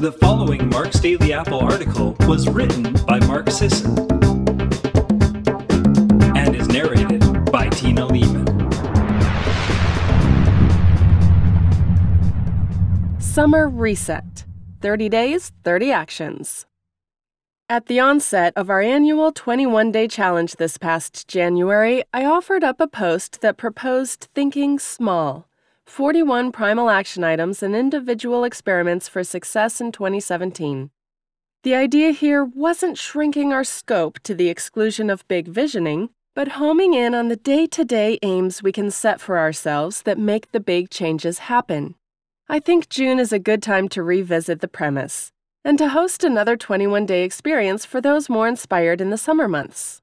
The following Mark's Daily Apple article was written by Mark Sisson and is narrated by Tina Leaman. Summer Reset 30 Days, 30 Actions. At the onset of our annual 21 day challenge this past January, I offered up a post that proposed thinking small 41 primal action items and individual experiments for success in 2017. The idea here wasn't shrinking our scope to the exclusion of big visioning, but homing in on the day to day aims we can set for ourselves that make the big changes happen. I think June is a good time to revisit the premise and to host another 21 day experience for those more inspired in the summer months.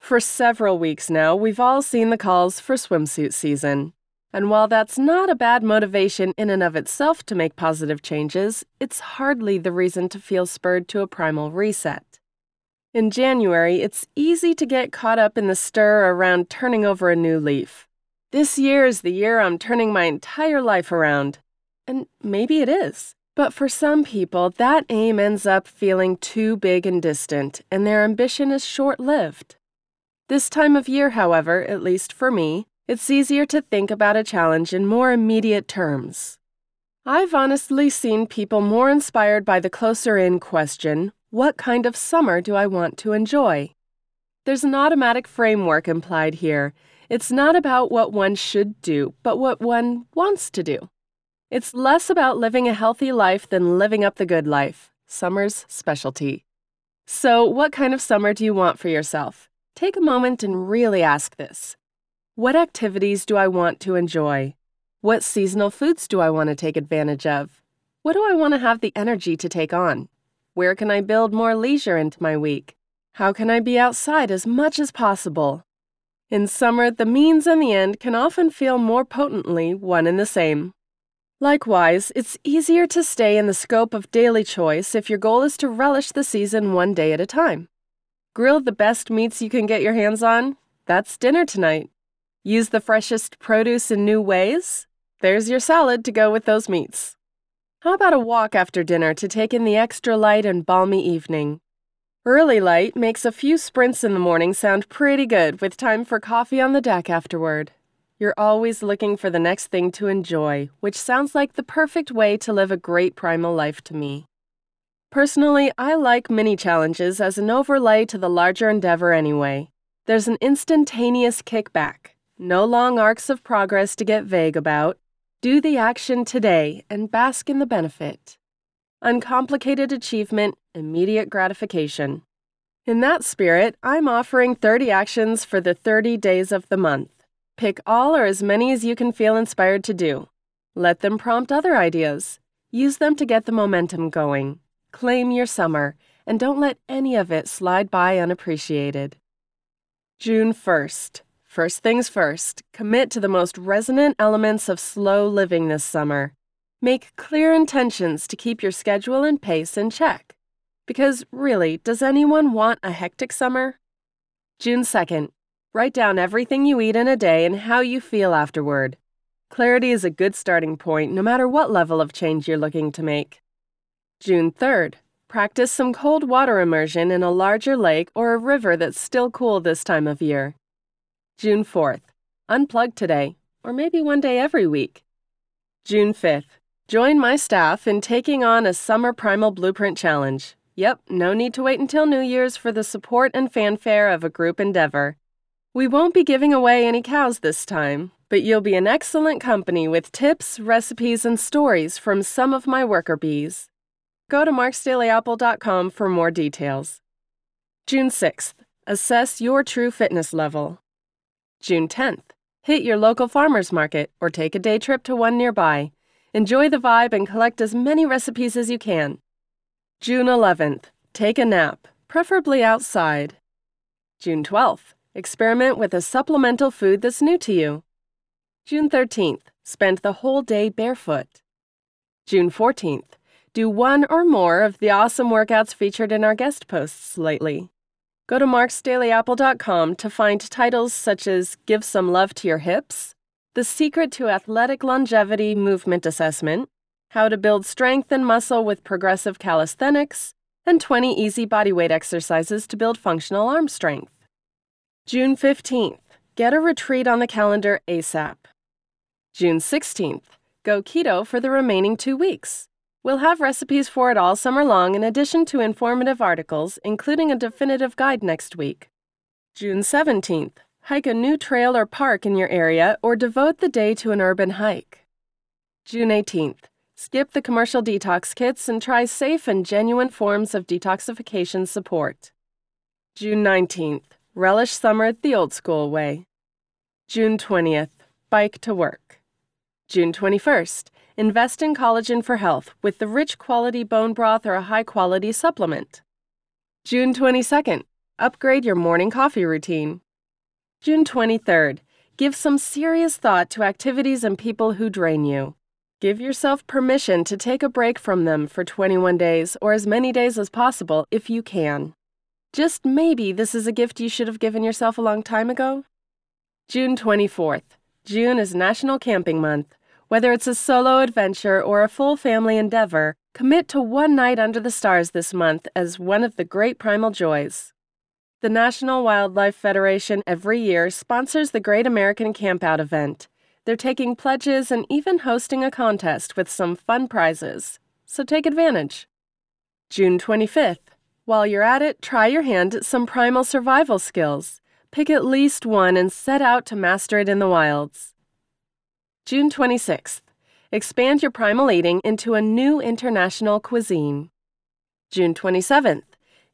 For several weeks now, we've all seen the calls for swimsuit season. And while that's not a bad motivation in and of itself to make positive changes, it's hardly the reason to feel spurred to a primal reset. In January, it's easy to get caught up in the stir around turning over a new leaf. This year is the year I'm turning my entire life around. And maybe it is. But for some people, that aim ends up feeling too big and distant, and their ambition is short lived. This time of year, however, at least for me, it's easier to think about a challenge in more immediate terms. I've honestly seen people more inspired by the closer in question what kind of summer do I want to enjoy? There's an automatic framework implied here. It's not about what one should do, but what one wants to do. It's less about living a healthy life than living up the good life, summer's specialty. So, what kind of summer do you want for yourself? Take a moment and really ask this. What activities do I want to enjoy? What seasonal foods do I want to take advantage of? What do I want to have the energy to take on? Where can I build more leisure into my week? How can I be outside as much as possible? In summer, the means and the end can often feel more potently one and the same. Likewise, it's easier to stay in the scope of daily choice if your goal is to relish the season one day at a time. Grill the best meats you can get your hands on? That's dinner tonight. Use the freshest produce in new ways? There's your salad to go with those meats. How about a walk after dinner to take in the extra light and balmy evening? Early light makes a few sprints in the morning sound pretty good with time for coffee on the deck afterward. You're always looking for the next thing to enjoy, which sounds like the perfect way to live a great primal life to me. Personally, I like mini challenges as an overlay to the larger endeavor anyway. There's an instantaneous kickback. No long arcs of progress to get vague about. Do the action today and bask in the benefit. Uncomplicated achievement, immediate gratification. In that spirit, I'm offering 30 actions for the 30 days of the month. Pick all or as many as you can feel inspired to do. Let them prompt other ideas. Use them to get the momentum going. Claim your summer, and don't let any of it slide by unappreciated. June 1st. First things first, commit to the most resonant elements of slow living this summer. Make clear intentions to keep your schedule and pace in check. Because really, does anyone want a hectic summer? June 2nd, write down everything you eat in a day and how you feel afterward. Clarity is a good starting point no matter what level of change you're looking to make. June 3rd, practice some cold water immersion in a larger lake or a river that's still cool this time of year. June 4th. Unplug today, or maybe one day every week. June 5th. Join my staff in taking on a Summer Primal Blueprint Challenge. Yep, no need to wait until New Year's for the support and fanfare of a group endeavor. We won't be giving away any cows this time, but you'll be in excellent company with tips, recipes, and stories from some of my worker bees. Go to marksdailyapple.com for more details. June 6th. Assess your true fitness level. June 10th. Hit your local farmer's market or take a day trip to one nearby. Enjoy the vibe and collect as many recipes as you can. June 11th. Take a nap, preferably outside. June 12th. Experiment with a supplemental food that's new to you. June 13th. Spend the whole day barefoot. June 14th. Do one or more of the awesome workouts featured in our guest posts lately. Go to marksdailyapple.com to find titles such as Give Some Love to Your Hips, The Secret to Athletic Longevity Movement Assessment, how to build strength and muscle with progressive calisthenics, and 20 easy bodyweight exercises to build functional arm strength. June 15th, get a retreat on the calendar ASAP. June 16th, go keto for the remaining two weeks. We'll have recipes for it all summer long in addition to informative articles, including a definitive guide next week. June 17th, hike a new trail or park in your area or devote the day to an urban hike. June 18th, skip the commercial detox kits and try safe and genuine forms of detoxification support. June 19th, relish summer the old school way. June 20th, bike to work. June 21st, invest in collagen for health with the rich quality bone broth or a high quality supplement. June 22nd, upgrade your morning coffee routine. June 23rd, give some serious thought to activities and people who drain you. Give yourself permission to take a break from them for 21 days or as many days as possible if you can. Just maybe this is a gift you should have given yourself a long time ago. June 24th. June is National Camping Month. Whether it's a solo adventure or a full family endeavor, commit to one night under the stars this month as one of the great primal joys. The National Wildlife Federation every year sponsors the Great American Campout event. They're taking pledges and even hosting a contest with some fun prizes. So take advantage. June 25th. While you're at it, try your hand at some primal survival skills. Pick at least one and set out to master it in the wilds. June 26th. Expand your primal eating into a new international cuisine. June 27th.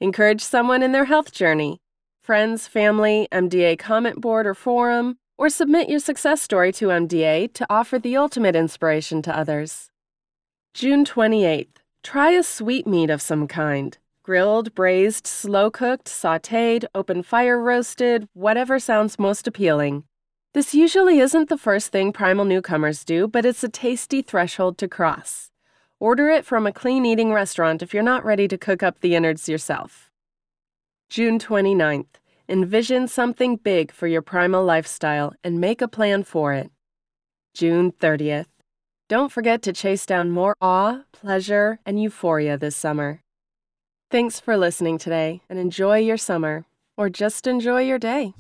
Encourage someone in their health journey. Friends, family, MDA comment board or forum, or submit your success story to MDA to offer the ultimate inspiration to others. June 28th. Try a sweetmeat of some kind. Grilled, braised, slow cooked, sauteed, open fire roasted, whatever sounds most appealing. This usually isn't the first thing primal newcomers do, but it's a tasty threshold to cross. Order it from a clean eating restaurant if you're not ready to cook up the innards yourself. June 29th. Envision something big for your primal lifestyle and make a plan for it. June 30th. Don't forget to chase down more awe, pleasure, and euphoria this summer. Thanks for listening today and enjoy your summer, or just enjoy your day.